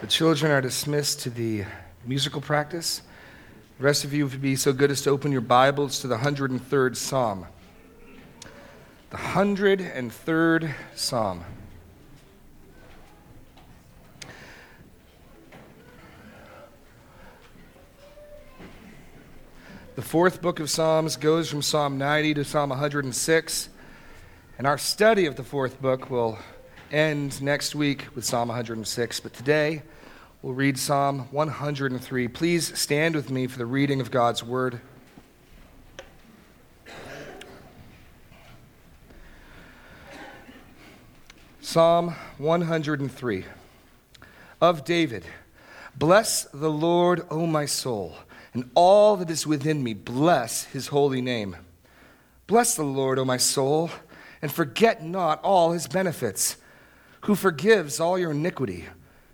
The children are dismissed to the musical practice. The rest of you would be so good as to open your Bibles to the 103rd Psalm. The 103rd Psalm. The fourth book of Psalms goes from Psalm 90 to Psalm 106. And our study of the fourth book will end next week with Psalm 106. But today, we'll read Psalm 103. Please stand with me for the reading of God's word. Psalm 103 of David. Bless the Lord, O my soul, and all that is within me, bless his holy name. Bless the Lord, O my soul, and forget not all his benefits who forgives all your iniquity,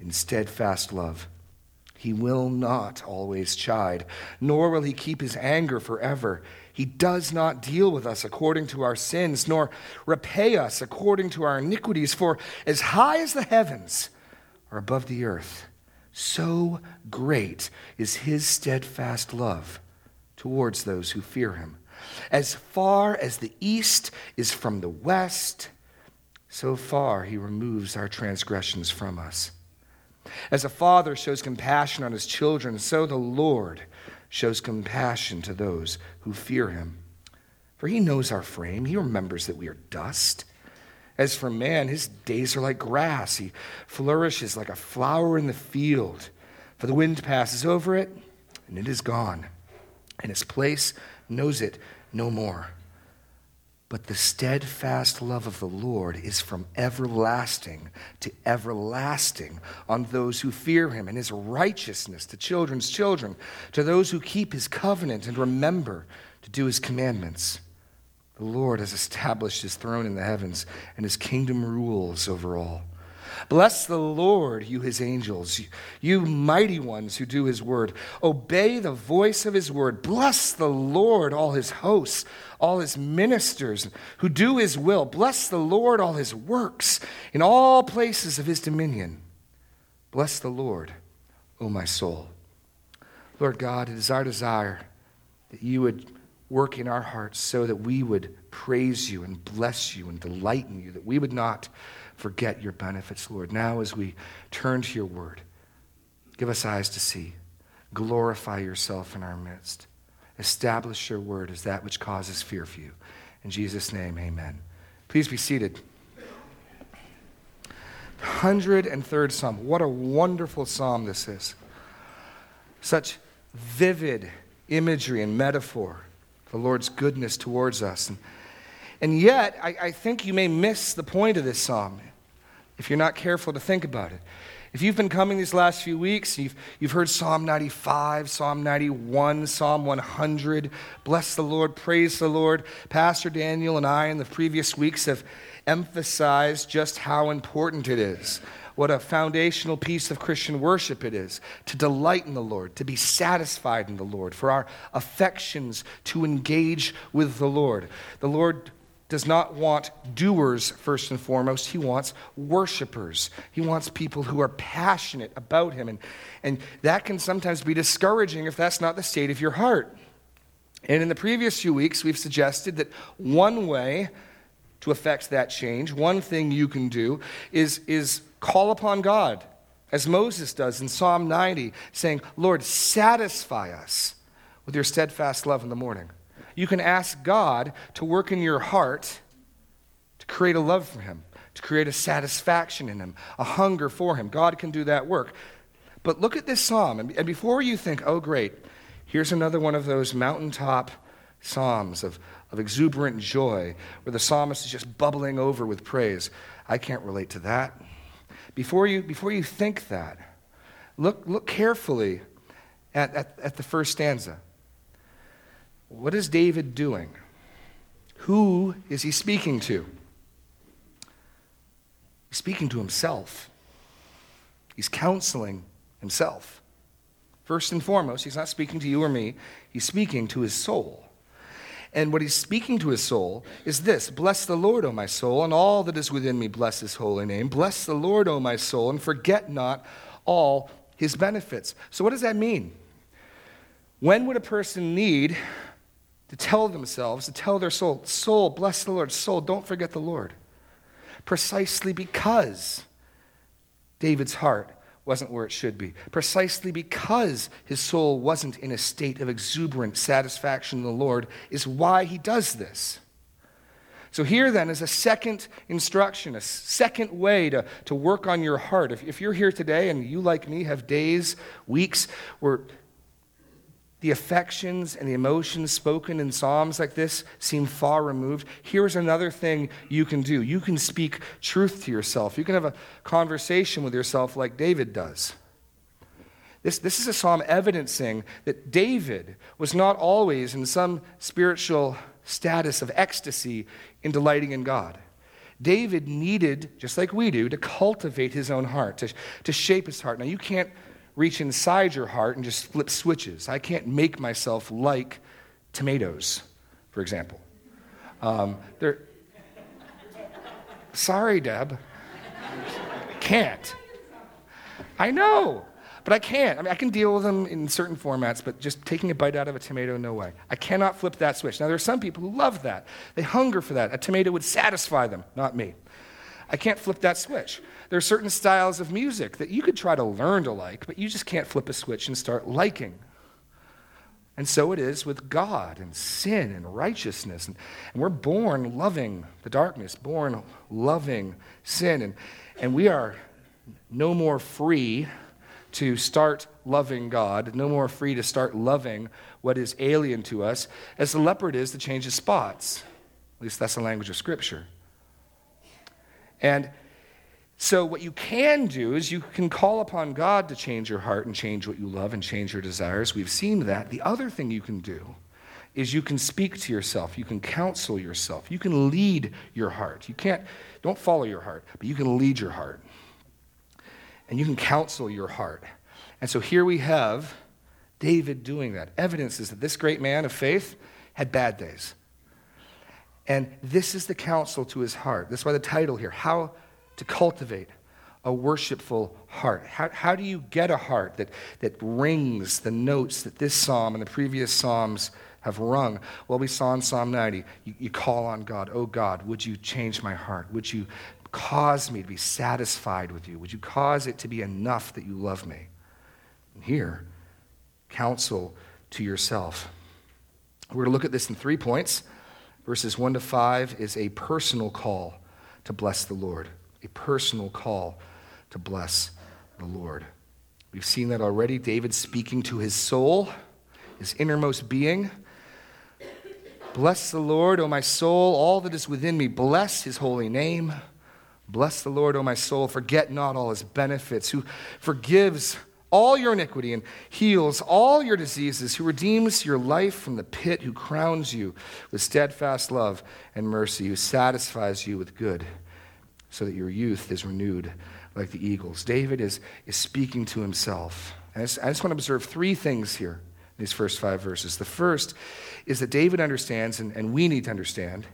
in steadfast love. He will not always chide, nor will he keep his anger forever. He does not deal with us according to our sins, nor repay us according to our iniquities. For as high as the heavens, are above the earth. So great is his steadfast love towards those who fear him. As far as the east is from the west, so far he removes our transgressions from us. As a father shows compassion on his children, so the Lord shows compassion to those who fear him. For he knows our frame, he remembers that we are dust. As for man, his days are like grass. He flourishes like a flower in the field. For the wind passes over it, and it is gone, and its place knows it no more. But the steadfast love of the Lord is from everlasting to everlasting on those who fear him, and his righteousness to children's children, to those who keep his covenant and remember to do his commandments. The Lord has established his throne in the heavens, and his kingdom rules over all. Bless the Lord, you his angels, you mighty ones who do his word. Obey the voice of his word. Bless the Lord, all his hosts, all his ministers who do his will. Bless the Lord, all his works in all places of his dominion. Bless the Lord, O my soul. Lord God, it is our desire that you would work in our hearts so that we would praise you and bless you and delight in you, that we would not forget your benefits, Lord. Now, as we turn to your word, give us eyes to see. Glorify yourself in our midst. Establish your word as that which causes fear for you. In Jesus' name, amen. Please be seated. 103rd Psalm. What a wonderful psalm this is. Such vivid imagery and metaphor the Lord's goodness towards us. And, and yet, I, I think you may miss the point of this psalm if you're not careful to think about it. If you've been coming these last few weeks, you've, you've heard Psalm 95, Psalm 91, Psalm 100, bless the Lord, praise the Lord. Pastor Daniel and I in the previous weeks have emphasized just how important it is what a foundational piece of Christian worship it is to delight in the Lord, to be satisfied in the Lord, for our affections to engage with the Lord. The Lord does not want doers first and foremost. He wants worshipers. He wants people who are passionate about Him. And, and that can sometimes be discouraging if that's not the state of your heart. And in the previous few weeks, we've suggested that one way to affect that change, one thing you can do is, is call upon God, as Moses does in Psalm 90, saying, Lord, satisfy us with your steadfast love in the morning. You can ask God to work in your heart to create a love for Him, to create a satisfaction in Him, a hunger for Him. God can do that work. But look at this psalm, and before you think, oh, great, here's another one of those mountaintop psalms of, of exuberant joy where the psalmist is just bubbling over with praise. I can't relate to that. Before you, before you think that, Look, look carefully at, at, at the first stanza. What is David doing? Who is he speaking to? He's speaking to himself. He's counseling himself. First and foremost, he's not speaking to you or me, he's speaking to his soul. And what he's speaking to his soul is this Bless the Lord, O my soul, and all that is within me, bless his holy name. Bless the Lord, O my soul, and forget not all his benefits. So, what does that mean? When would a person need to tell themselves, to tell their soul, Soul, bless the Lord, soul, don't forget the Lord? Precisely because David's heart wasn't where it should be. Precisely because his soul wasn't in a state of exuberant satisfaction in the Lord, is why he does this. So, here then is a second instruction, a second way to, to work on your heart. If, if you're here today and you, like me, have days, weeks where the affections and the emotions spoken in Psalms like this seem far removed, here's another thing you can do. You can speak truth to yourself. You can have a conversation with yourself like David does. This, this is a psalm evidencing that David was not always in some spiritual status of ecstasy in delighting in God. David needed, just like we do, to cultivate his own heart, to, to shape his heart. Now, you can't reach inside your heart and just flip switches. I can't make myself like tomatoes, for example. Um, they're, sorry, Deb. can't. I know, but I can't. I mean, I can deal with them in certain formats, but just taking a bite out of a tomato, no way. I cannot flip that switch. Now, there are some people who love that. They hunger for that. A tomato would satisfy them, not me. I can't flip that switch. There are certain styles of music that you could try to learn to like, but you just can't flip a switch and start liking. And so it is with God and sin and righteousness. And, and we're born loving the darkness, born loving sin. And, and we are no more free to start loving God, no more free to start loving what is alien to us, as the leopard is to change his spots. At least that's the language of Scripture. And so, what you can do is you can call upon God to change your heart and change what you love and change your desires. We've seen that. The other thing you can do is you can speak to yourself, you can counsel yourself, you can lead your heart. You can't, don't follow your heart, but you can lead your heart. And you can counsel your heart. And so here we have David doing that. Evidence is that this great man of faith had bad days. And this is the counsel to his heart. That's why the title here How to cultivate a worshipful heart. How, how do you get a heart that, that rings the notes that this psalm and the previous psalms have rung? Well, we saw in Psalm 90, you, you call on God, Oh God, would you change my heart? Would you cause me to be satisfied with you? Would you cause it to be enough that you love me? And here, counsel to yourself. We're going to look at this in three points. Verses 1 to 5 is a personal call to bless the Lord a personal call to bless the Lord. We've seen that already. David speaking to his soul, his innermost being. Bless the Lord, O my soul, all that is within me. Bless his holy name. Bless the Lord, O my soul. Forget not all his benefits, who forgives all your iniquity and heals all your diseases, who redeems your life from the pit, who crowns you with steadfast love and mercy, who satisfies you with good so that your youth is renewed like the eagles. David is, is speaking to himself. And I just, I just want to observe three things here in these first five verses. The first is that David understands, and, and we need to understand,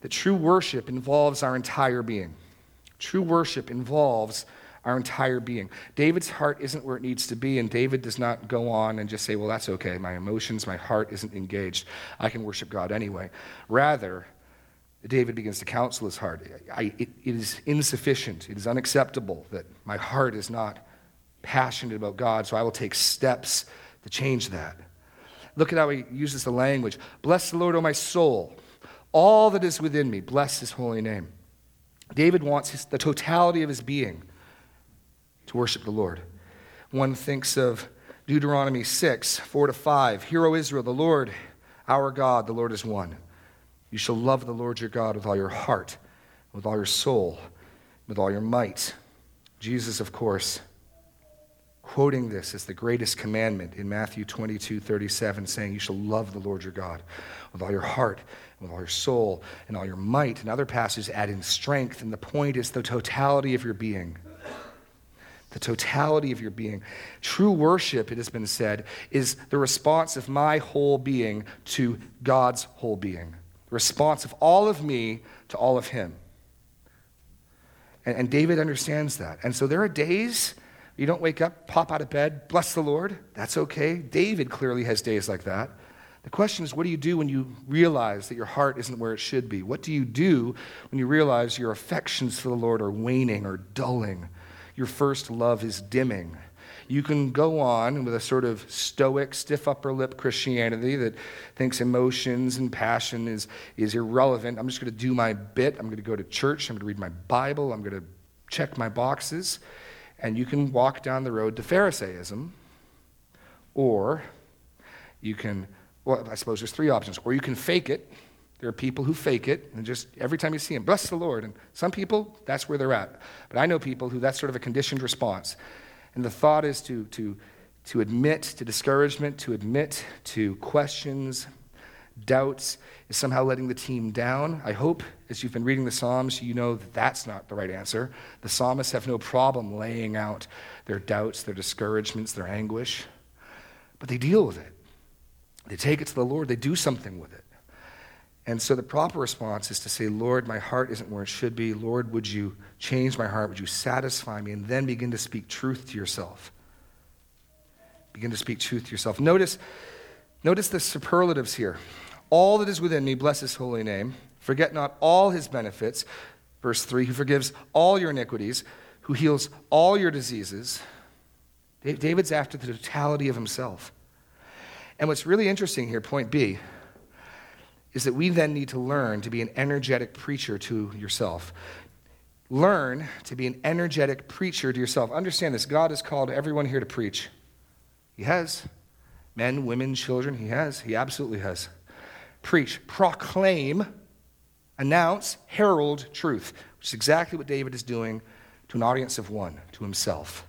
that true worship involves our entire being. True worship involves our entire being. David's heart isn't where it needs to be, and David does not go on and just say, Well, that's okay. My emotions, my heart isn't engaged. I can worship God anyway. Rather, David begins to counsel his heart. I, it, it is insufficient. It is unacceptable that my heart is not passionate about God, so I will take steps to change that. Look at how he uses the language Bless the Lord, O my soul. All that is within me, bless his holy name. David wants his, the totality of his being worship the Lord. One thinks of Deuteronomy 6, 4 to 5. Hear, O Israel, the Lord, our God, the Lord is one. You shall love the Lord your God with all your heart, with all your soul, with all your might. Jesus, of course, quoting this as the greatest commandment in Matthew 22 37, saying, You shall love the Lord your God with all your heart, with all your soul, and all your might. And other passages add in strength. And the point is the totality of your being. The totality of your being. True worship, it has been said, is the response of my whole being to God's whole being. The response of all of me to all of Him. And, and David understands that. And so there are days you don't wake up, pop out of bed, bless the Lord. That's okay. David clearly has days like that. The question is, what do you do when you realize that your heart isn't where it should be? What do you do when you realize your affections for the Lord are waning or dulling? Your first love is dimming. You can go on with a sort of stoic, stiff upper lip Christianity that thinks emotions and passion is, is irrelevant. I'm just going to do my bit. I'm going to go to church. I'm going to read my Bible. I'm going to check my boxes. And you can walk down the road to Pharisaism, or you can, well, I suppose there's three options. Or you can fake it. There are people who fake it, and just every time you see them, bless the Lord. And some people, that's where they're at. But I know people who that's sort of a conditioned response. And the thought is to, to, to admit to discouragement, to admit to questions, doubts, is somehow letting the team down. I hope as you've been reading the Psalms, you know that that's not the right answer. The psalmists have no problem laying out their doubts, their discouragements, their anguish, but they deal with it. They take it to the Lord, they do something with it. And so the proper response is to say, Lord, my heart isn't where it should be. Lord, would you change my heart? Would you satisfy me? And then begin to speak truth to yourself. Begin to speak truth to yourself. Notice, notice the superlatives here. All that is within me, bless his holy name. Forget not all his benefits. Verse 3 Who forgives all your iniquities, who heals all your diseases. David's after the totality of himself. And what's really interesting here, point B, is that we then need to learn to be an energetic preacher to yourself. Learn to be an energetic preacher to yourself. Understand this God has called everyone here to preach. He has. Men, women, children, He has. He absolutely has. Preach, proclaim announce, herald truth, which is exactly what David is doing to an audience of one, to himself.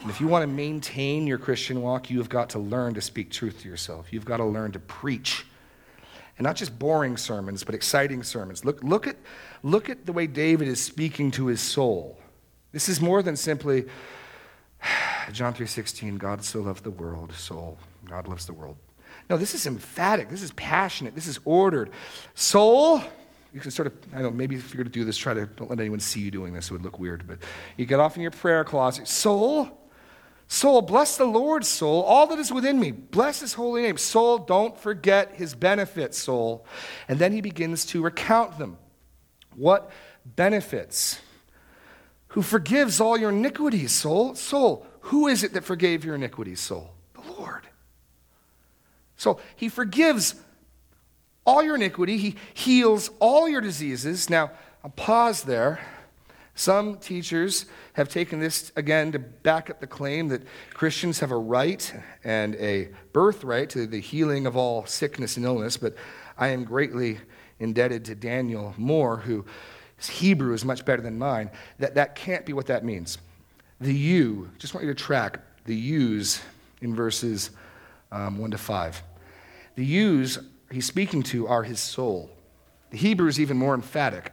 And if you want to maintain your Christian walk, you have got to learn to speak truth to yourself. You've got to learn to preach. And not just boring sermons, but exciting sermons. Look, look, at, look at the way David is speaking to his soul. This is more than simply John 3:16, God so loved the world, soul. God loves the world. No, this is emphatic. This is passionate. This is ordered. Soul, you can sort of, I don't know, maybe if you're going to do this, try to don't let anyone see you doing this. It would look weird. But you get off in your prayer closet. Soul, soul, bless the Lord, soul, all that is within me. Bless his holy name. Soul, don't forget his benefits, soul. And then he begins to recount them. What benefits? Who forgives all your iniquities, soul? Soul, who is it that forgave your iniquities, soul? The Lord. So he forgives all your iniquity, he heals all your diseases. Now, I'll pause there. Some teachers have taken this again to back up the claim that Christians have a right and a birthright to the healing of all sickness and illness, but I am greatly indebted to Daniel Moore, who Hebrew is much better than mine. That, that can't be what that means. The you, just want you to track the yous in verses um, 1 to 5. The yous he's speaking to are his soul. The Hebrew is even more emphatic.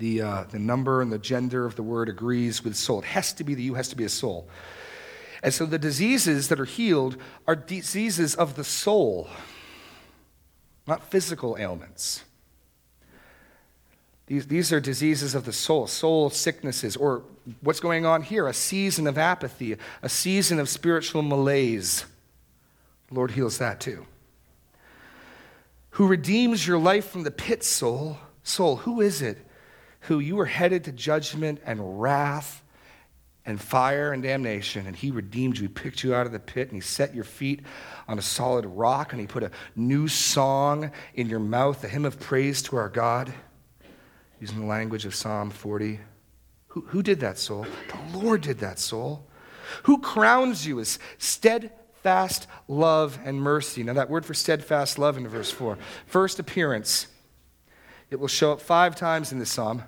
The, uh, the number and the gender of the word agrees with soul. It has to be the you, has to be a soul. And so the diseases that are healed are diseases of the soul, not physical ailments. These, these are diseases of the soul, soul sicknesses, or what's going on here a season of apathy, a season of spiritual malaise. The Lord heals that too. Who redeems your life from the pit, soul? Soul, who is it who you were headed to judgment and wrath and fire and damnation, and he redeemed you. He picked you out of the pit, and he set your feet on a solid rock, and he put a new song in your mouth, a hymn of praise to our God, using the language of Psalm 40. Who, who did that, soul? The Lord did that, soul. Who crowns you as steadfast love and mercy? Now, that word for steadfast love in verse 4. First appearance, it will show up five times in this psalm.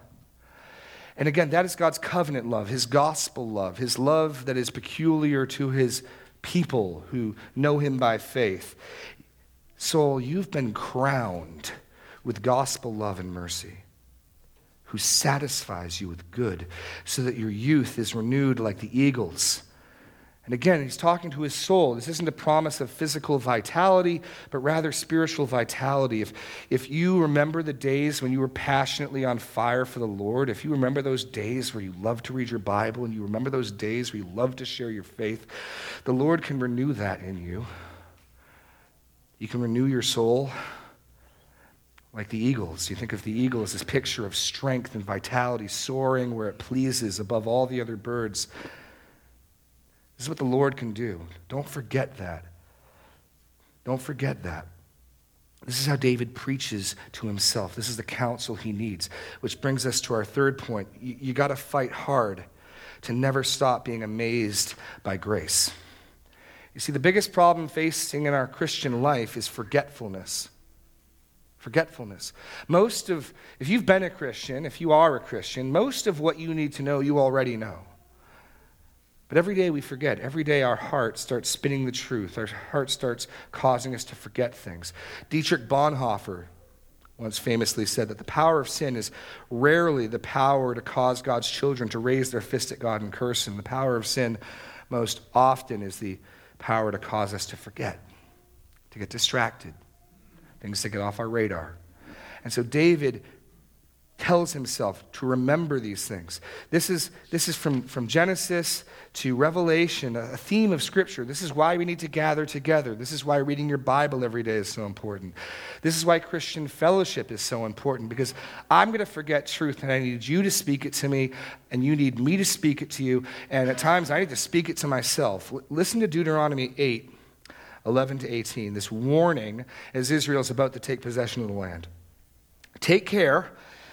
And again, that is God's covenant love, his gospel love, his love that is peculiar to his people who know him by faith. Soul, you've been crowned with gospel love and mercy, who satisfies you with good, so that your youth is renewed like the eagles. And again, he's talking to his soul. This isn't a promise of physical vitality, but rather spiritual vitality. If, if you remember the days when you were passionately on fire for the Lord, if you remember those days where you loved to read your Bible and you remember those days where you loved to share your faith, the Lord can renew that in you. You can renew your soul like the eagles. You think of the eagle as this picture of strength and vitality, soaring where it pleases above all the other birds. This is what the Lord can do. Don't forget that. Don't forget that. This is how David preaches to himself. This is the counsel he needs, which brings us to our third point. You, you got to fight hard to never stop being amazed by grace. You see, the biggest problem facing in our Christian life is forgetfulness. Forgetfulness. Most of, if you've been a Christian, if you are a Christian, most of what you need to know, you already know. But every day we forget. Every day our heart starts spinning the truth. Our heart starts causing us to forget things. Dietrich Bonhoeffer once famously said that the power of sin is rarely the power to cause God's children to raise their fist at God and curse Him. The power of sin most often is the power to cause us to forget, to get distracted, things to get off our radar. And so David tells himself to remember these things. This is, this is from, from Genesis to Revelation, a theme of Scripture. This is why we need to gather together. This is why reading your Bible every day is so important. This is why Christian fellowship is so important, because I'm going to forget truth, and I need you to speak it to me, and you need me to speak it to you, and at times I need to speak it to myself. Listen to Deuteronomy 8. 11 to 18, this warning as Israel is about to take possession of the land. Take care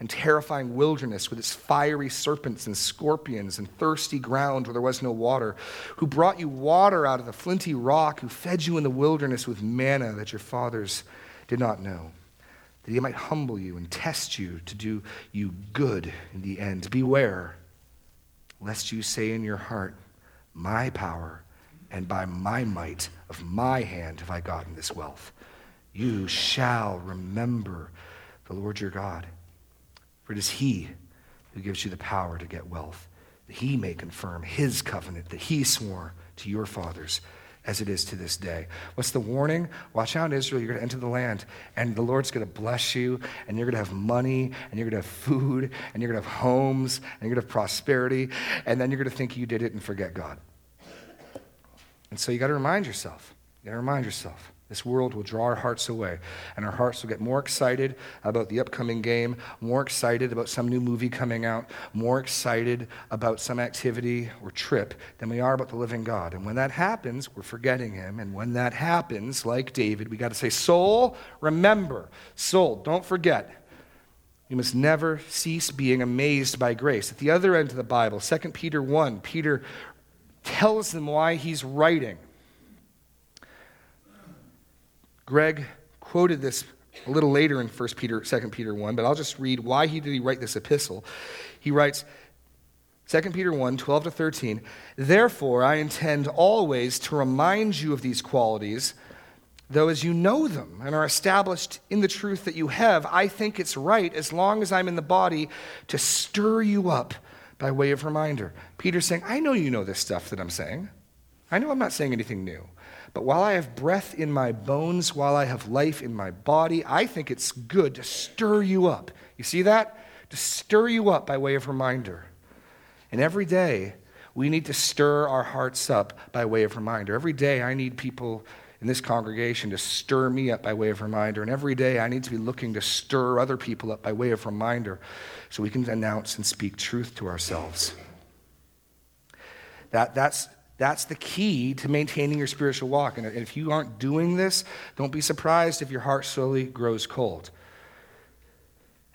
and terrifying wilderness with its fiery serpents and scorpions and thirsty ground where there was no water, who brought you water out of the flinty rock, who fed you in the wilderness with manna that your fathers did not know, that he might humble you and test you to do you good in the end. Beware, lest you say in your heart, My power and by my might of my hand have I gotten this wealth. You shall remember the Lord your God for it is He who gives you the power to get wealth, that He may confirm His covenant that He swore to your fathers as it is to this day. What's the warning? Watch out, Israel. You're going to enter the land, and the Lord's going to bless you, and you're going to have money, and you're going to have food, and you're going to have homes, and you're going to have prosperity, and then you're going to think you did it and forget God. And so you got to remind yourself. You got to remind yourself. This world will draw our hearts away, and our hearts will get more excited about the upcoming game, more excited about some new movie coming out, more excited about some activity or trip than we are about the living God. And when that happens, we're forgetting Him. And when that happens, like David, we got to say, Soul, remember. Soul, don't forget. You must never cease being amazed by grace. At the other end of the Bible, 2 Peter 1, Peter tells them why he's writing. Greg quoted this a little later in 1 Peter, 2 Peter 1, but I'll just read why he did he write this epistle. He writes, 2 Peter 1, 12 to 13, Therefore I intend always to remind you of these qualities, though as you know them and are established in the truth that you have, I think it's right, as long as I'm in the body, to stir you up by way of reminder. Peter's saying, I know you know this stuff that I'm saying. I know I'm not saying anything new. But while I have breath in my bones, while I have life in my body, I think it's good to stir you up. You see that? To stir you up by way of reminder. And every day, we need to stir our hearts up by way of reminder. Every day, I need people in this congregation to stir me up by way of reminder. And every day, I need to be looking to stir other people up by way of reminder so we can announce and speak truth to ourselves. That, that's, that's the key to maintaining your spiritual walk. And if you aren't doing this, don't be surprised if your heart slowly grows cold.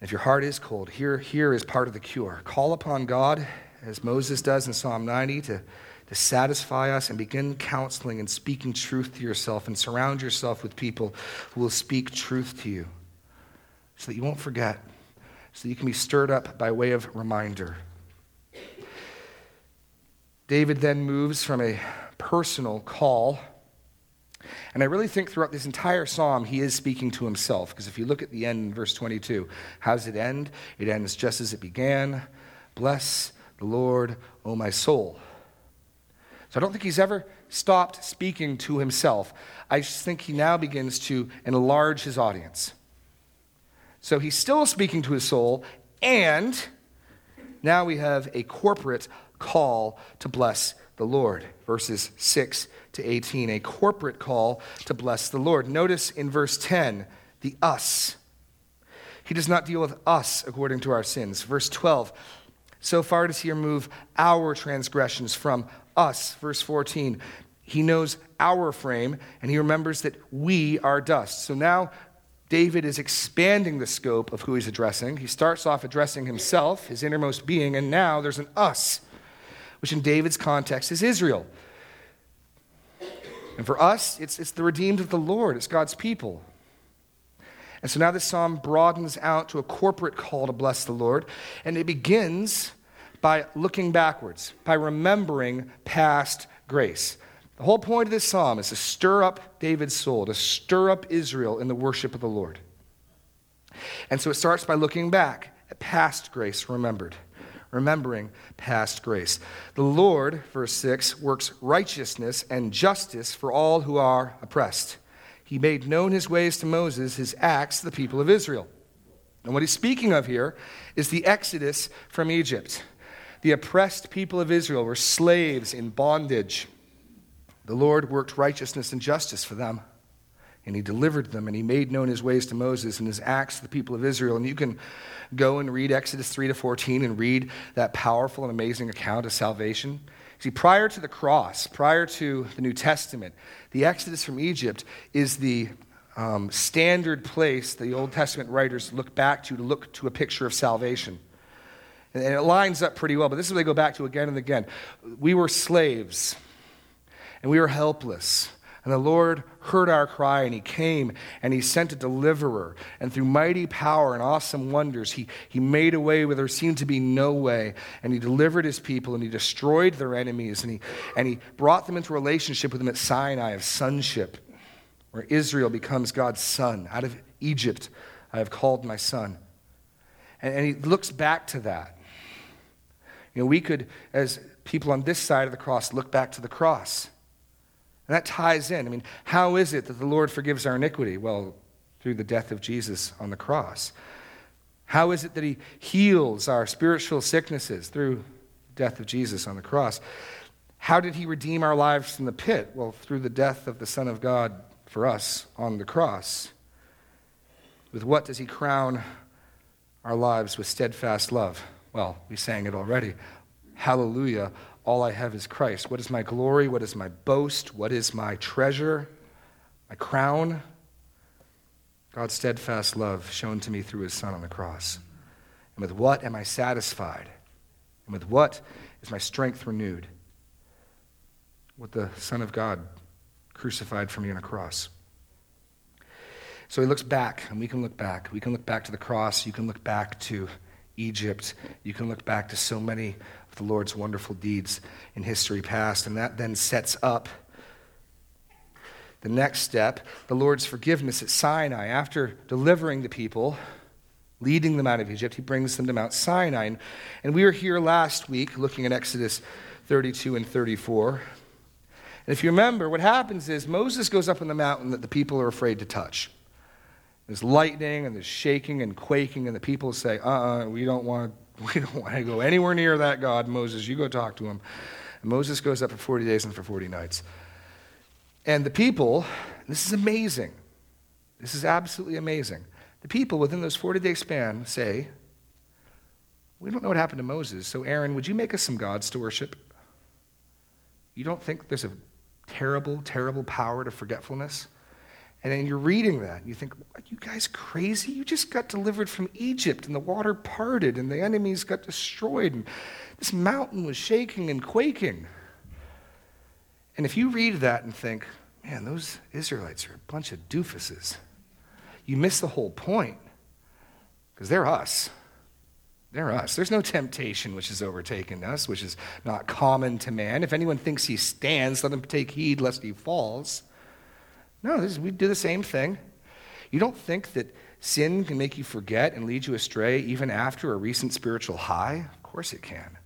If your heart is cold, here, here is part of the cure. Call upon God, as Moses does in Psalm 90, to, to satisfy us and begin counseling and speaking truth to yourself and surround yourself with people who will speak truth to you so that you won't forget, so that you can be stirred up by way of reminder. David then moves from a personal call. And I really think throughout this entire psalm, he is speaking to himself. Because if you look at the end in verse 22, how does it end? It ends just as it began Bless the Lord, O my soul. So I don't think he's ever stopped speaking to himself. I just think he now begins to enlarge his audience. So he's still speaking to his soul, and now we have a corporate call to bless the Lord. Verses 6 to 18, a corporate call to bless the Lord. Notice in verse 10, the us. He does not deal with us according to our sins. Verse 12, so far does he remove our transgressions from us. Verse 14, he knows our frame and he remembers that we are dust. So now David is expanding the scope of who he's addressing. He starts off addressing himself, his innermost being, and now there's an us which in David's context is Israel. And for us, it's, it's the redeemed of the Lord, it's God's people. And so now this psalm broadens out to a corporate call to bless the Lord, and it begins by looking backwards, by remembering past grace. The whole point of this psalm is to stir up David's soul, to stir up Israel in the worship of the Lord. And so it starts by looking back at past grace remembered remembering past grace. The Lord, verse 6, works righteousness and justice for all who are oppressed. He made known his ways to Moses, his acts to the people of Israel. And what he's speaking of here is the exodus from Egypt. The oppressed people of Israel were slaves in bondage. The Lord worked righteousness and justice for them and he delivered them and he made known his ways to Moses and his acts to the people of Israel. And you can go and read Exodus 3 to 14 and read that powerful and amazing account of salvation. See, prior to the cross, prior to the New Testament, the Exodus from Egypt is the um, standard place the Old Testament writers look back to to look to a picture of salvation. And it lines up pretty well, but this is what they go back to again and again. We were slaves, and we were helpless and the Lord heard our cry, and He came, and He sent a deliverer. And through mighty power and awesome wonders, He, he made a way where there seemed to be no way. And He delivered His people, and He destroyed their enemies, and He, and he brought them into relationship with Him at Sinai of sonship, where Israel becomes God's son. Out of Egypt, I have called my son. And, and He looks back to that. You know, we could, as people on this side of the cross, look back to the cross and that ties in. I mean, how is it that the Lord forgives our iniquity? Well, through the death of Jesus on the cross. How is it that he heals our spiritual sicknesses through the death of Jesus on the cross? How did he redeem our lives from the pit? Well, through the death of the Son of God for us on the cross. With what does he crown our lives with steadfast love? Well, we sang it already. Hallelujah all I have is Christ. What is my glory? What is my boast? What is my treasure? My crown? God's steadfast love shown to me through his Son on the cross. And with what am I satisfied? And with what is my strength renewed? With the Son of God crucified for me on a cross. So he looks back, and we can look back. We can look back to the cross. You can look back to Egypt. You can look back to so many the Lord's wonderful deeds in history past. And that then sets up the next step the Lord's forgiveness at Sinai. After delivering the people, leading them out of Egypt, he brings them to Mount Sinai. And we were here last week looking at Exodus 32 and 34. And if you remember, what happens is Moses goes up on the mountain that the people are afraid to touch. There's lightning and there's shaking and quaking, and the people say, uh uh-uh, uh we don't want We don't want to go anywhere near that God. Moses, you go talk to him. And Moses goes up for 40 days and for 40 nights. And the people, this is amazing. This is absolutely amazing. The people within those 40 day span say, We don't know what happened to Moses, so Aaron, would you make us some gods to worship? You don't think there's a terrible, terrible power to forgetfulness? And then you're reading that, and you think, you guys crazy? You just got delivered from Egypt, and the water parted, and the enemies got destroyed, and this mountain was shaking and quaking. And if you read that and think, Man, those Israelites are a bunch of doofuses, you miss the whole point, because they're us. They're us. There's no temptation which has overtaken us, which is not common to man. If anyone thinks he stands, let him take heed lest he falls. No, is, we do the same thing. You don't think that sin can make you forget and lead you astray even after a recent spiritual high? Of course it can.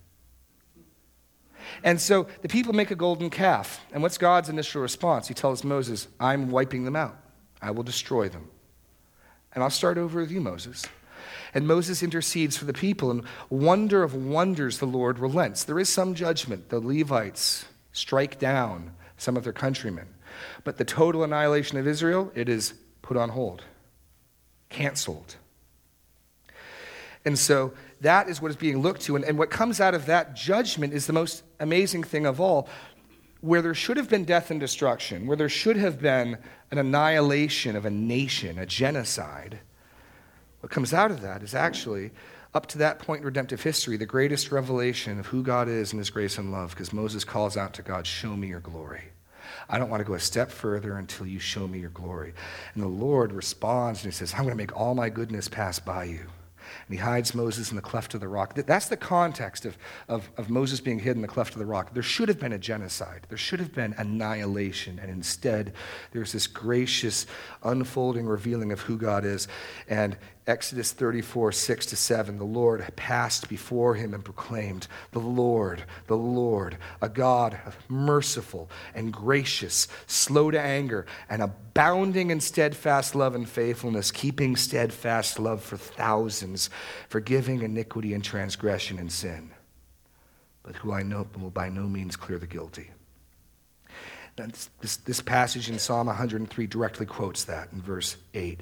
And so the people make a golden calf. And what's God's initial response? He tells Moses, I'm wiping them out, I will destroy them. And I'll start over with you, Moses. And Moses intercedes for the people, and wonder of wonders, the Lord relents. There is some judgment. The Levites strike down some of their countrymen. But the total annihilation of Israel, it is put on hold, canceled. And so that is what is being looked to. And, and what comes out of that judgment is the most amazing thing of all. Where there should have been death and destruction, where there should have been an annihilation of a nation, a genocide, what comes out of that is actually, up to that point in redemptive history, the greatest revelation of who God is and his grace and love, because Moses calls out to God, Show me your glory. I don't want to go a step further until you show me your glory. And the Lord responds and he says, I'm going to make all my goodness pass by you. And he hides Moses in the cleft of the rock. That's the context of, of, of Moses being hid in the cleft of the rock. There should have been a genocide, there should have been annihilation. And instead, there's this gracious unfolding revealing of who God is. And Exodus 34, 6 to 7, the Lord passed before him and proclaimed, The Lord, the Lord, a God merciful and gracious, slow to anger, and abounding in steadfast love and faithfulness, keeping steadfast love for thousands, forgiving iniquity and transgression and sin, but who I know will by no means clear the guilty. This, this, passage in Psalm 103 directly quotes that in verse 8.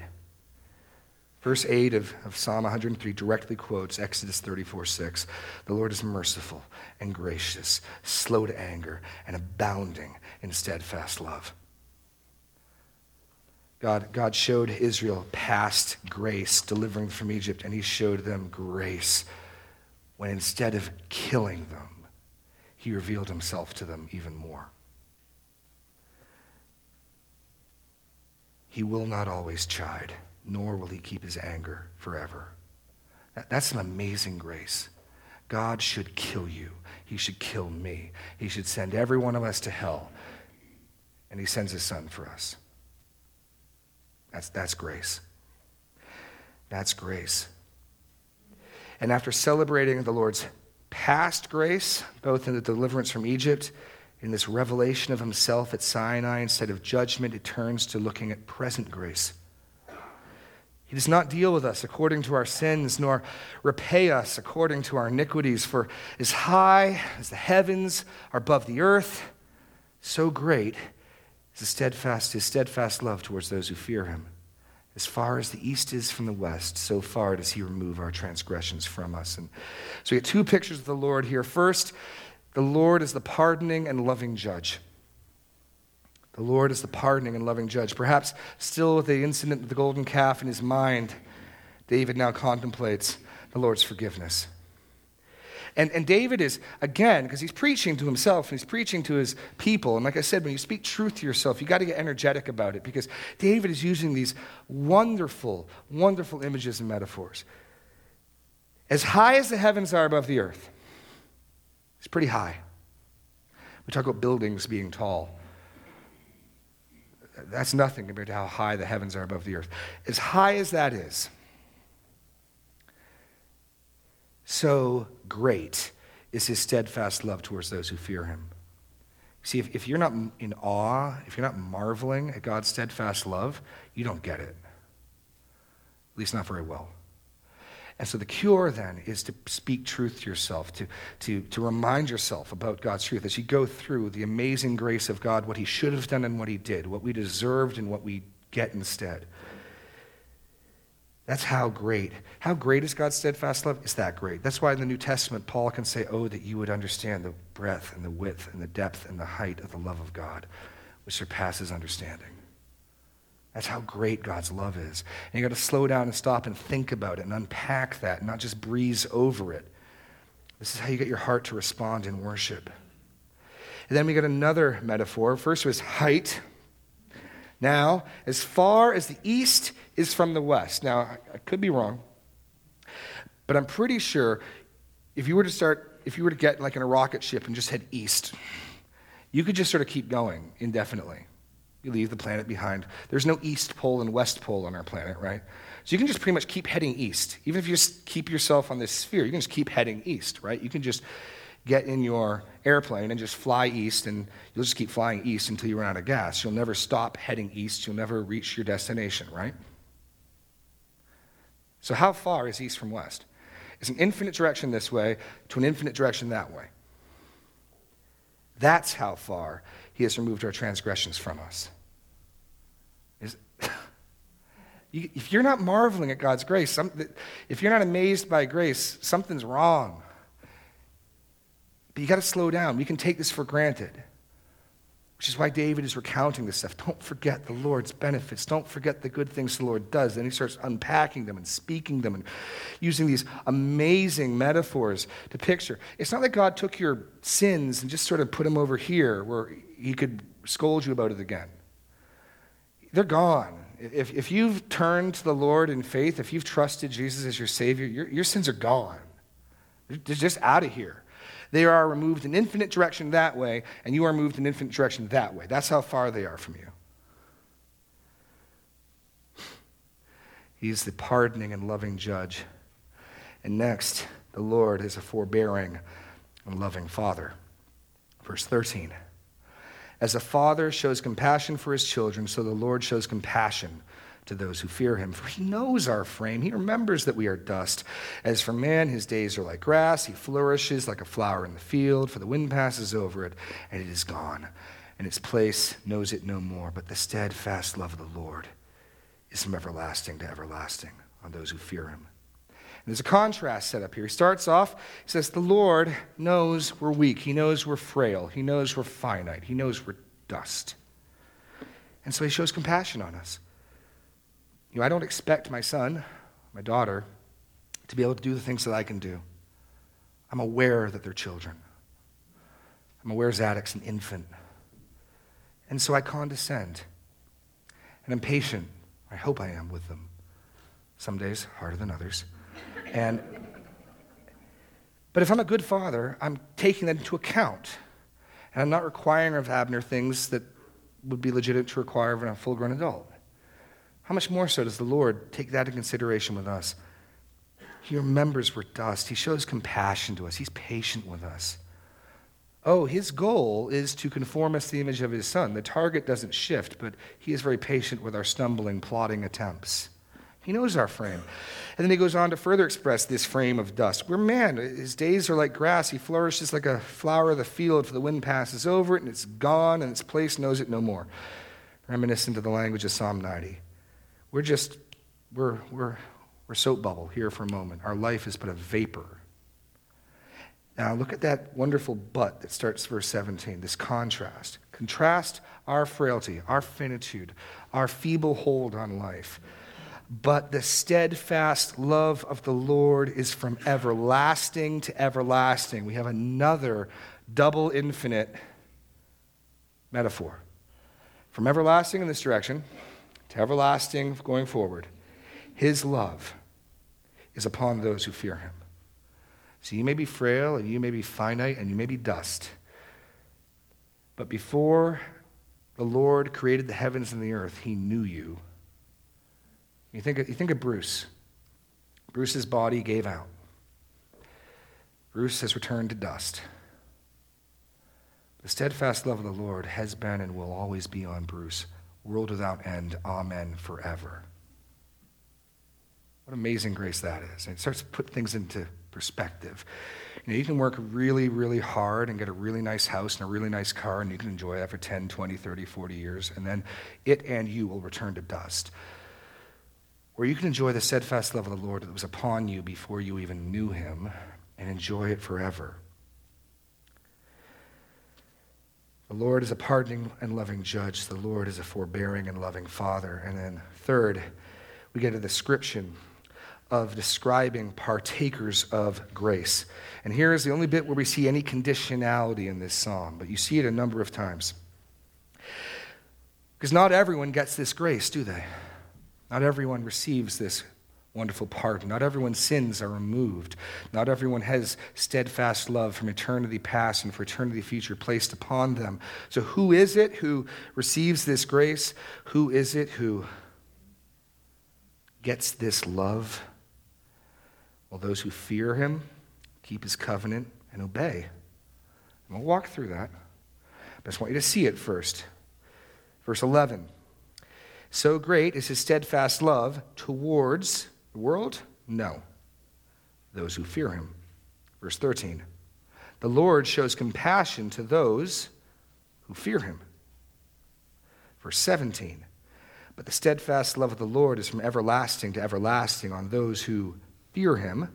Verse 8 of, of Psalm 103 directly quotes Exodus 34 6. The Lord is merciful and gracious, slow to anger, and abounding in steadfast love. God, God showed Israel past grace, delivering from Egypt, and he showed them grace when instead of killing them, he revealed himself to them even more. He will not always chide nor will he keep his anger forever. That's an amazing grace. God should kill you. He should kill me. He should send every one of us to hell. And he sends his son for us. That's, that's grace. That's grace. And after celebrating the Lord's past grace, both in the deliverance from Egypt, in this revelation of himself at Sinai, instead of judgment, it turns to looking at present grace. He does not deal with us according to our sins, nor repay us according to our iniquities. For as high as the heavens are above the earth, so great is his steadfast, his steadfast love towards those who fear him. As far as the east is from the west, so far does he remove our transgressions from us. And so we get two pictures of the Lord here. First, the Lord is the pardoning and loving judge. The Lord is the pardoning and loving judge. Perhaps still with the incident of the golden calf in his mind, David now contemplates the Lord's forgiveness. And, and David is, again, because he's preaching to himself and he's preaching to his people. And like I said, when you speak truth to yourself, you got to get energetic about it because David is using these wonderful, wonderful images and metaphors. As high as the heavens are above the earth, it's pretty high. We talk about buildings being tall that's nothing compared to how high the heavens are above the earth. As high as that is, so great is his steadfast love towards those who fear him. See, if, if you're not in awe, if you're not marveling at God's steadfast love, you don't get it. At least not very well. And so the cure then is to speak truth to yourself, to, to, to remind yourself about God's truth as you go through the amazing grace of God, what He should have done and what He did, what we deserved and what we get instead. That's how great. How great is God's steadfast love? Is that great? That's why in the New Testament, Paul can say, Oh, that you would understand the breadth and the width and the depth and the height of the love of God, which surpasses understanding. That's how great God's love is. And you got to slow down and stop and think about it and unpack that, and not just breeze over it. This is how you get your heart to respond in worship. And then we get another metaphor. First was height. Now, as far as the east is from the west. Now, I could be wrong, but I'm pretty sure if you were to start, if you were to get like in a rocket ship and just head east, you could just sort of keep going indefinitely. You leave the planet behind. There's no east pole and west pole on our planet, right? So you can just pretty much keep heading east. Even if you just keep yourself on this sphere, you can just keep heading east, right? You can just get in your airplane and just fly east, and you'll just keep flying east until you run out of gas. You'll never stop heading east. You'll never reach your destination, right? So, how far is east from west? It's an infinite direction this way to an infinite direction that way. That's how far he has removed our transgressions from us. If you're not marveling at God's grace, some, if you're not amazed by grace, something's wrong. But you got to slow down. We can take this for granted. Which is why David is recounting this stuff. Don't forget the Lord's benefits. Don't forget the good things the Lord does. Then he starts unpacking them and speaking them and using these amazing metaphors to picture. It's not that God took your sins and just sort of put them over here where he could scold you about it again. They're gone. If, if you've turned to the Lord in faith, if you've trusted Jesus as your Savior, your, your sins are gone. They're just out of here. They are removed in infinite direction that way, and you are moved in infinite direction that way. That's how far they are from you. He's the pardoning and loving judge. And next, the Lord is a forbearing and loving Father. Verse 13. As a father shows compassion for his children, so the Lord shows compassion to those who fear him. For he knows our frame. He remembers that we are dust. As for man, his days are like grass. He flourishes like a flower in the field, for the wind passes over it, and it is gone. And its place knows it no more. But the steadfast love of the Lord is from everlasting to everlasting on those who fear him. There's a contrast set up here. He starts off, he says, The Lord knows we're weak. He knows we're frail. He knows we're finite. He knows we're dust. And so he shows compassion on us. You know, I don't expect my son, my daughter, to be able to do the things that I can do. I'm aware that they're children. I'm aware Zadok's an infant. And so I condescend. And I'm patient. I hope I am with them. Some days harder than others. And but if I'm a good father, I'm taking that into account. And I'm not requiring of Abner things that would be legitimate to require of a full grown adult. How much more so does the Lord take that into consideration with us? He remembers we're dust. He shows compassion to us. He's patient with us. Oh, his goal is to conform us to the image of his son. The target doesn't shift, but he is very patient with our stumbling, plodding attempts. He knows our frame. And then he goes on to further express this frame of dust. We're man. His days are like grass. He flourishes like a flower of the field, for the wind passes over it, and it's gone, and its place knows it no more. Reminiscent of the language of Psalm 90. We're just, we're, we're, we're soap bubble here for a moment. Our life is but a vapor. Now, look at that wonderful but that starts verse 17, this contrast. Contrast our frailty, our finitude, our feeble hold on life. But the steadfast love of the Lord is from everlasting to everlasting. We have another double infinite metaphor. From everlasting in this direction to everlasting going forward, his love is upon those who fear him. So you may be frail and you may be finite and you may be dust. But before the Lord created the heavens and the earth, he knew you. You think, of, you think of Bruce. Bruce's body gave out. Bruce has returned to dust. The steadfast love of the Lord has been and will always be on Bruce world without end. Amen forever. What amazing grace that is. And it starts to put things into perspective. You know, you can work really, really hard and get a really nice house and a really nice car, and you can enjoy that for 10, 20, 30, 40 years, and then it and you will return to dust. Where you can enjoy the steadfast love of the Lord that was upon you before you even knew him and enjoy it forever. The Lord is a pardoning and loving judge. The Lord is a forbearing and loving father. And then, third, we get a description of describing partakers of grace. And here is the only bit where we see any conditionality in this psalm, but you see it a number of times. Because not everyone gets this grace, do they? Not everyone receives this wonderful pardon. Not everyone's sins are removed. Not everyone has steadfast love from eternity past and for eternity future placed upon them. So, who is it who receives this grace? Who is it who gets this love? Well, those who fear him, keep his covenant, and obey. And we'll walk through that. But I just want you to see it first. Verse 11. So great is his steadfast love towards the world? No. Those who fear him. Verse 13. The Lord shows compassion to those who fear him. Verse 17. But the steadfast love of the Lord is from everlasting to everlasting on those who fear him,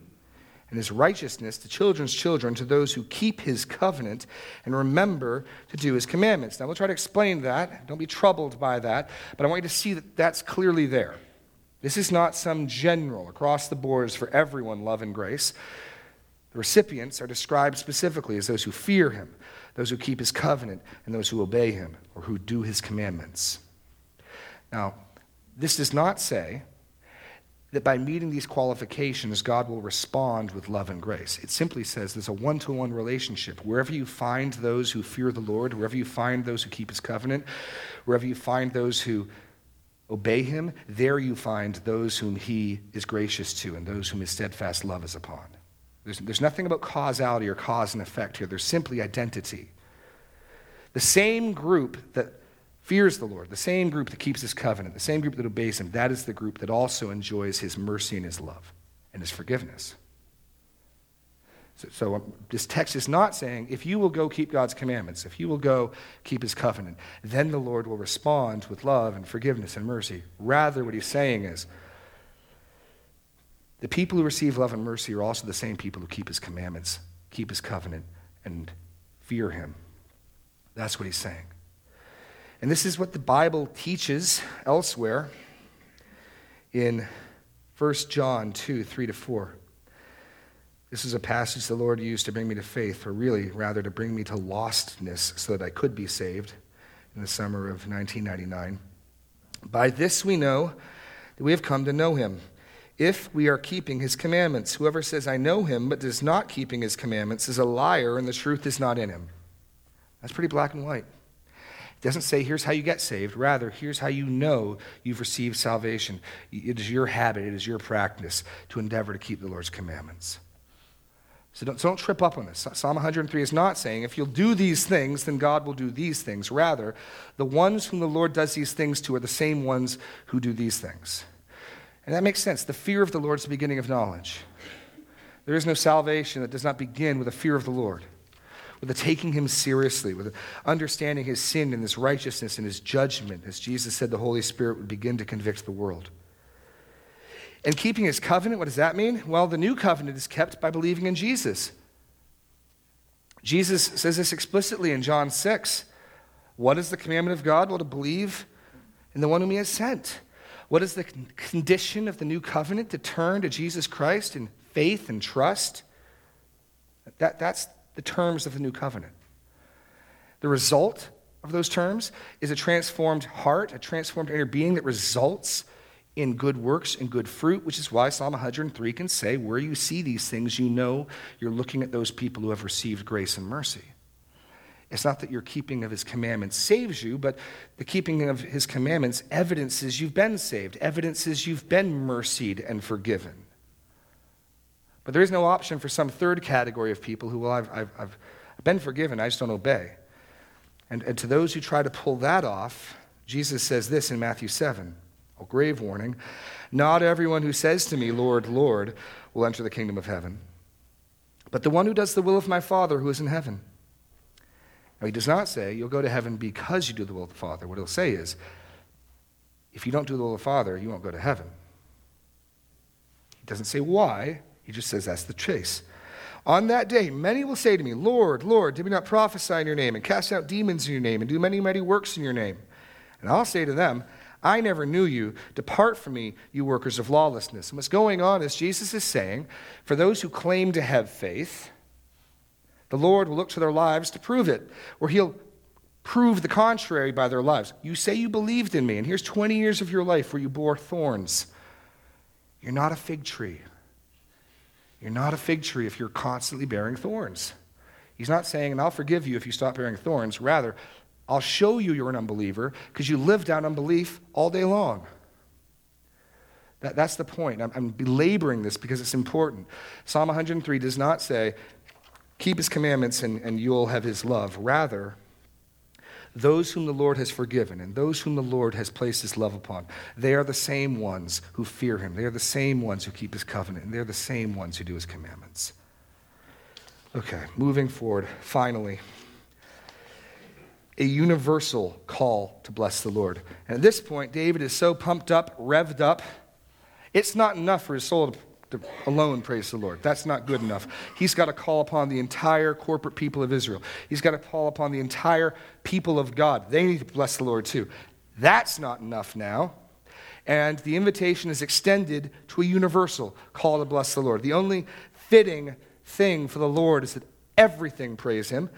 and his righteousness to children's children, to those who keep his covenant and remember to do his commandments. Now, we'll try to explain that. Don't be troubled by that, but I want you to see that that's clearly there. This is not some general across the boards for everyone love and grace. The recipients are described specifically as those who fear him, those who keep his covenant, and those who obey him or who do his commandments. Now, this does not say that by meeting these qualifications, God will respond with love and grace. It simply says there's a one to one relationship. Wherever you find those who fear the Lord, wherever you find those who keep his covenant, wherever you find those who obey him, there you find those whom he is gracious to and those whom his steadfast love is upon. There's, there's nothing about causality or cause and effect here, there's simply identity. The same group that fears the Lord, the same group that keeps his covenant, the same group that obeys him, that is the group that also enjoys his mercy and his love and his forgiveness. So, so um, this text is not saying if you will go keep God's commandments, if you will go keep his covenant, then the Lord will respond with love and forgiveness and mercy. Rather, what he's saying is the people who receive love and mercy are also the same people who keep his commandments, keep his covenant, and fear him. That's what he's saying. And this is what the Bible teaches elsewhere in 1 John 2 3 to 4. This is a passage the Lord used to bring me to faith, or really, rather, to bring me to lostness so that I could be saved in the summer of 1999. By this we know that we have come to know him, if we are keeping his commandments. Whoever says, I know him, but does not keeping his commandments, is a liar, and the truth is not in him. That's pretty black and white. Doesn't say, here's how you get saved. Rather, here's how you know you've received salvation. It is your habit, it is your practice to endeavor to keep the Lord's commandments. So don't, so don't trip up on this. Psalm 103 is not saying, if you'll do these things, then God will do these things. Rather, the ones whom the Lord does these things to are the same ones who do these things. And that makes sense. The fear of the Lord is the beginning of knowledge. There is no salvation that does not begin with a fear of the Lord, with taking him seriously, with understanding his sin and his righteousness and his judgment. As Jesus said, the Holy Spirit would begin to convict the world. And keeping his covenant, what does that mean? Well, the new covenant is kept by believing in Jesus. Jesus says this explicitly in John 6. What is the commandment of God? Well, to believe in the one whom he has sent. What is the condition of the new covenant? To turn to Jesus Christ in faith and trust. That, that's the terms of the new covenant. The result of those terms is a transformed heart, a transformed inner being that results in good works and good fruit, which is why Psalm 103 can say, Where you see these things, you know you're looking at those people who have received grace and mercy. It's not that your keeping of his commandments saves you, but the keeping of his commandments evidences you've been saved, evidences you've been mercied and forgiven. But there is no option for some third category of people who, well, I've, I've, I've been forgiven, I just don't obey. And, and to those who try to pull that off, Jesus says this in Matthew 7 a grave warning. Not everyone who says to me, Lord, Lord, will enter the kingdom of heaven, but the one who does the will of my Father who is in heaven. Now, he does not say, You'll go to heaven because you do the will of the Father. What he'll say is, If you don't do the will of the Father, you won't go to heaven. He doesn't say why, he just says that's the chase. On that day, many will say to me, Lord, Lord, did we not prophesy in your name, and cast out demons in your name, and do many mighty works in your name? And I'll say to them, I never knew you. Depart from me, you workers of lawlessness. And what's going on is Jesus is saying, for those who claim to have faith, the Lord will look to their lives to prove it, or he'll prove the contrary by their lives. You say you believed in me, and here's 20 years of your life where you bore thorns. You're not a fig tree. You're not a fig tree if you're constantly bearing thorns. He's not saying, and I'll forgive you if you stop bearing thorns. Rather, I'll show you you're an unbeliever because you lived out unbelief all day long. That, that's the point. I'm, I'm belaboring this because it's important. Psalm 103 does not say, keep his commandments and, and you'll have his love. Rather, those whom the Lord has forgiven and those whom the Lord has placed his love upon, they are the same ones who fear him. They are the same ones who keep his covenant, and they're the same ones who do his commandments. Okay, moving forward, finally, a universal call to bless the Lord. And at this point, David is so pumped up, revved up, it's not enough for his soul to alone praise the Lord. That's not good enough. He's got to call upon the entire corporate people of Israel. He's got to call upon the entire people of God. They need to bless the Lord too. That's not enough now. And the invitation is extended to a universal call to bless the Lord. The only fitting thing for the Lord is that everything praise him.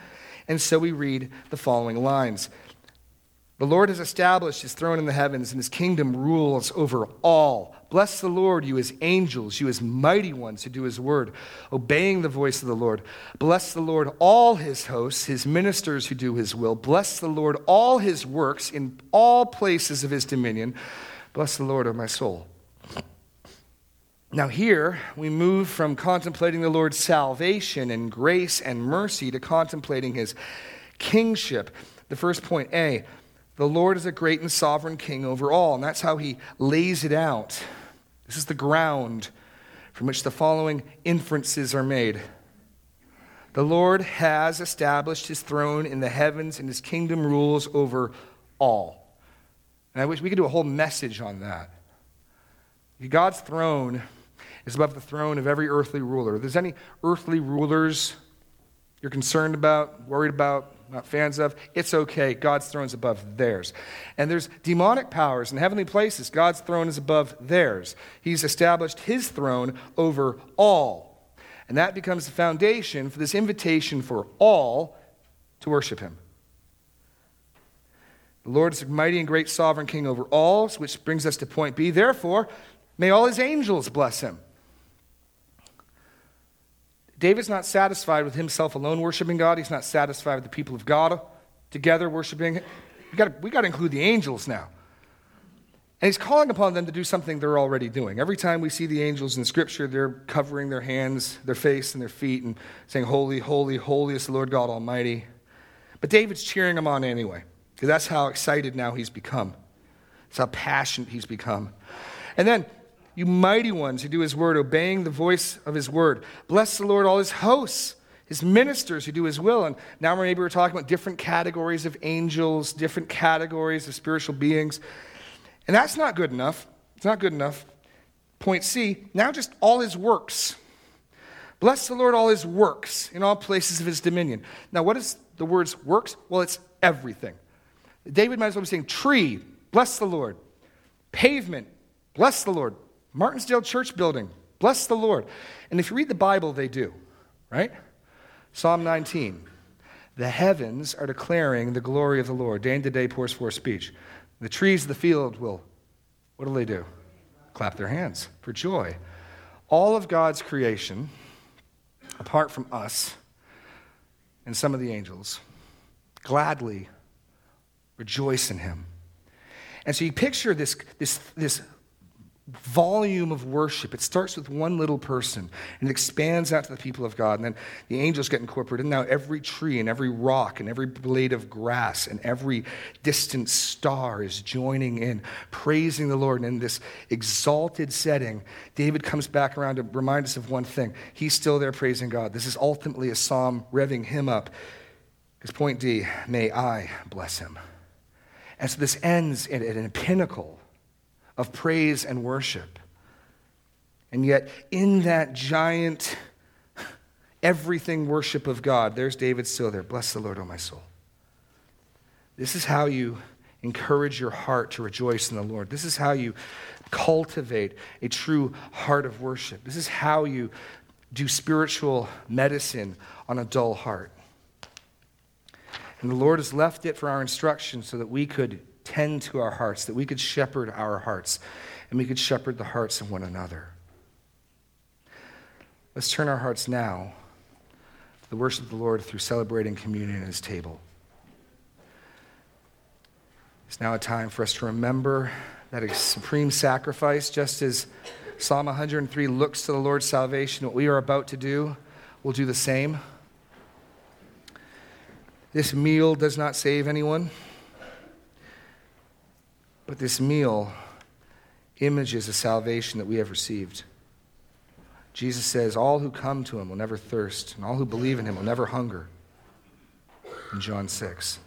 And so we read the following lines the Lord has established his throne in the heavens, and his kingdom rules over all. Bless the Lord, you his angels, you his mighty ones who do his word, obeying the voice of the Lord. Bless the Lord, all his hosts, his ministers who do his will. Bless the Lord, all his works in all places of his dominion. Bless the Lord, O my soul. Now, here we move from contemplating the Lord's salvation and grace and mercy to contemplating his kingship. The first point, A, the Lord is a great and sovereign king over all, and that's how he lays it out. This is the ground from which the following inferences are made. The Lord has established his throne in the heavens, and his kingdom rules over all. And I wish we could do a whole message on that. God's throne is above the throne of every earthly ruler. If there's any earthly rulers you're concerned about, worried about, not fans of, it's okay. God's throne is above theirs. And there's demonic powers in heavenly places. God's throne is above theirs. He's established his throne over all. And that becomes the foundation for this invitation for all to worship him. The Lord is a mighty and great sovereign king over all, which brings us to point B. Therefore, may all his angels bless him. David's not satisfied with himself alone worshiping God. He's not satisfied with the people of God together worshiping. We got we got to include the angels now. And he's calling upon them to do something they're already doing. Every time we see the angels in Scripture, they're covering their hands, their face, and their feet and saying, Holy, holy, holy is the Lord God Almighty. But David's cheering them on anyway, because that's how excited now he's become. That's how passionate he's become. And then you mighty ones who do his word, obeying the voice of his word. Bless the Lord, all his hosts, his ministers who do his will. And now maybe we're talking about different categories of angels, different categories of spiritual beings. And that's not good enough. It's not good enough. Point C, now just all his works. Bless the Lord, all his works in all places of his dominion. Now, what is the words works? Well, it's everything. David might as well be saying tree, bless the Lord. Pavement, bless the Lord. Martinsdale Church building. Bless the Lord. And if you read the Bible, they do, right? Psalm 19. The heavens are declaring the glory of the Lord. Day and day pours forth speech. The trees of the field will, what do they do? Clap their hands for joy. All of God's creation, apart from us and some of the angels, gladly rejoice in him. And so you picture this, this, this volume of worship. It starts with one little person and it expands out to the people of God. And then the angels get incorporated. And now every tree and every rock and every blade of grass and every distant star is joining in, praising the Lord. And in this exalted setting, David comes back around to remind us of one thing. He's still there praising God. This is ultimately a psalm revving him up. His point D, may I bless him. And so this ends at, at a pinnacle of praise and worship. And yet, in that giant, everything worship of God, there's David still there. Bless the Lord, O my soul. This is how you encourage your heart to rejoice in the Lord. This is how you cultivate a true heart of worship. This is how you do spiritual medicine on a dull heart. And the Lord has left it for our instruction so that we could tend to our hearts, that we could shepherd our hearts, and we could shepherd the hearts of one another. Let's turn our hearts now to the worship of the Lord through celebrating communion at his table. It's now a time for us to remember that a supreme sacrifice, just as Psalm 103 looks to the Lord's salvation, what we are about to do will do the same. This meal does not save anyone, but this meal images the salvation that we have received. Jesus says, All who come to him will never thirst, and all who believe in him will never hunger. In John 6.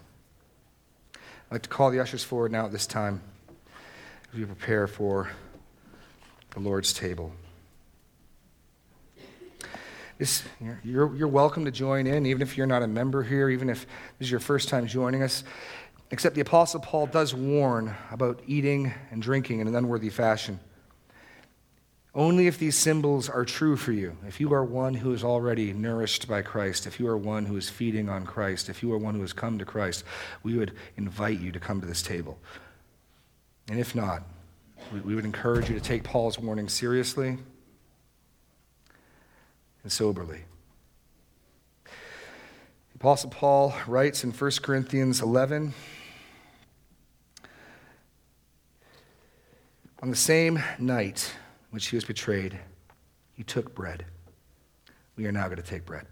I'd like to call the ushers forward now at this time as we prepare for the Lord's table. This, you're, you're welcome to join in, even if you're not a member here, even if this is your first time joining us. Except the Apostle Paul does warn about eating and drinking in an unworthy fashion. Only if these symbols are true for you, if you are one who is already nourished by Christ, if you are one who is feeding on Christ, if you are one who has come to Christ, we would invite you to come to this table. And if not, we would encourage you to take Paul's warning seriously and soberly. Apostle Paul writes in 1 Corinthians 11 On the same night which he was betrayed, he took bread. We are now going to take bread.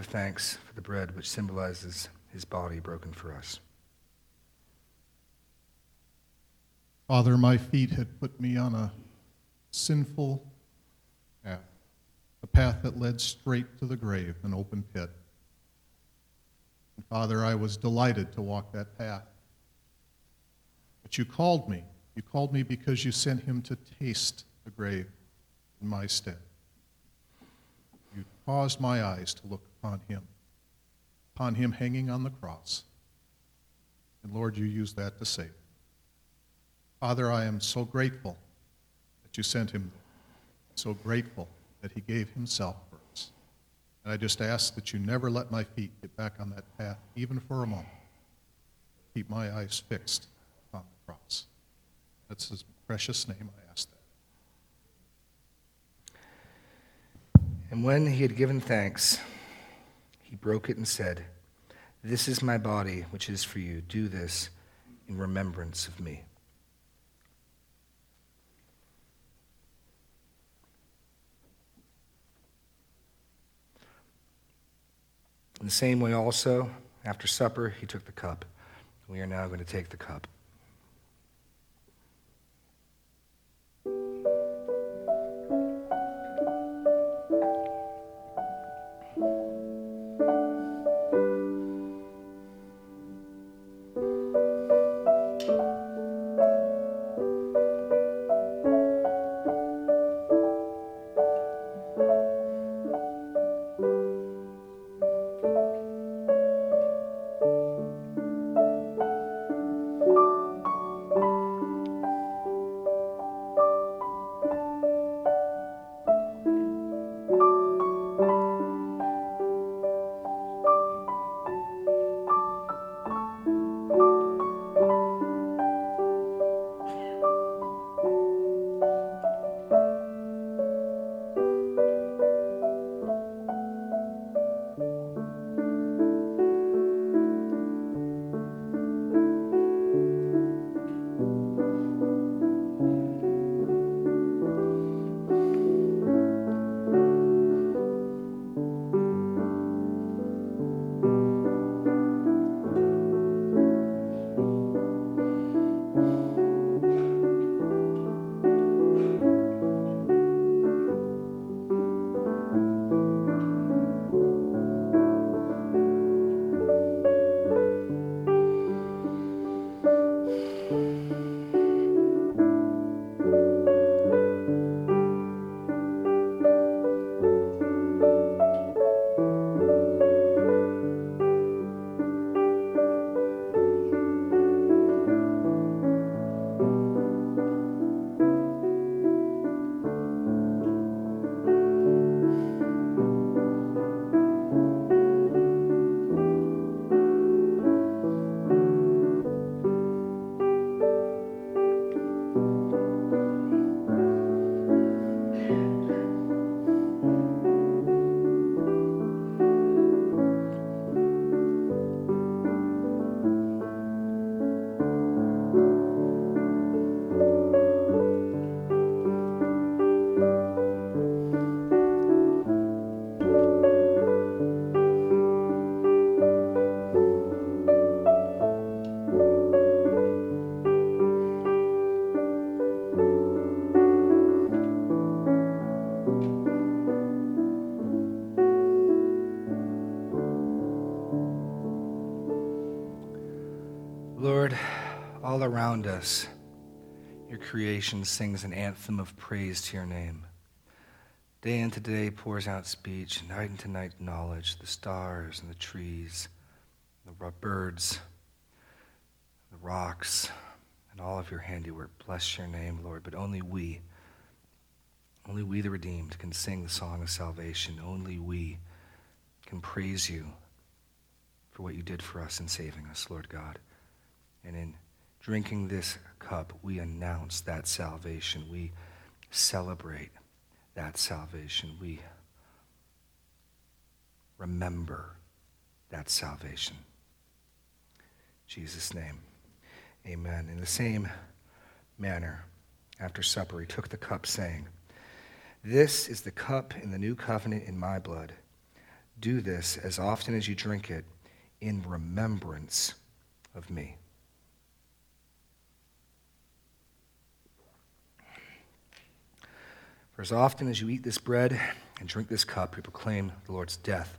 Give thanks for the bread which symbolizes his body broken for us? Father, my feet had put me on a sinful path, a path that led straight to the grave, an open pit. And Father, I was delighted to walk that path. But you called me. You called me because you sent him to taste the grave, in my stead. You caused my eyes to look upon him, upon him hanging on the cross. And Lord, you use that to save. Father, I am so grateful that you sent him. So grateful that he gave himself for us. And I just ask that you never let my feet get back on that path, even for a moment. Keep my eyes fixed on the cross. That's his precious name I ask that. And when he had given thanks, he broke it and said, This is my body, which is for you. Do this in remembrance of me. In the same way, also, after supper, he took the cup. We are now going to take the cup. Us, your creation sings an anthem of praise to your name. Day into day pours out speech, night into night knowledge, the stars and the trees, the birds, the rocks, and all of your handiwork. Bless your name, Lord. But only we, only we the redeemed, can sing the song of salvation. Only we can praise you for what you did for us in saving us, Lord God. And in drinking this cup, we announce that salvation. We celebrate that salvation. We remember that salvation. In Jesus' name, amen. In the same manner, after supper, he took the cup, saying, This is the cup in the new covenant in my blood. Do this as often as you drink it in remembrance of me. For as often as you eat this bread and drink this cup, you proclaim the Lord's death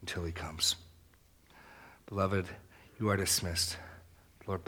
until he comes. Beloved, you are dismissed.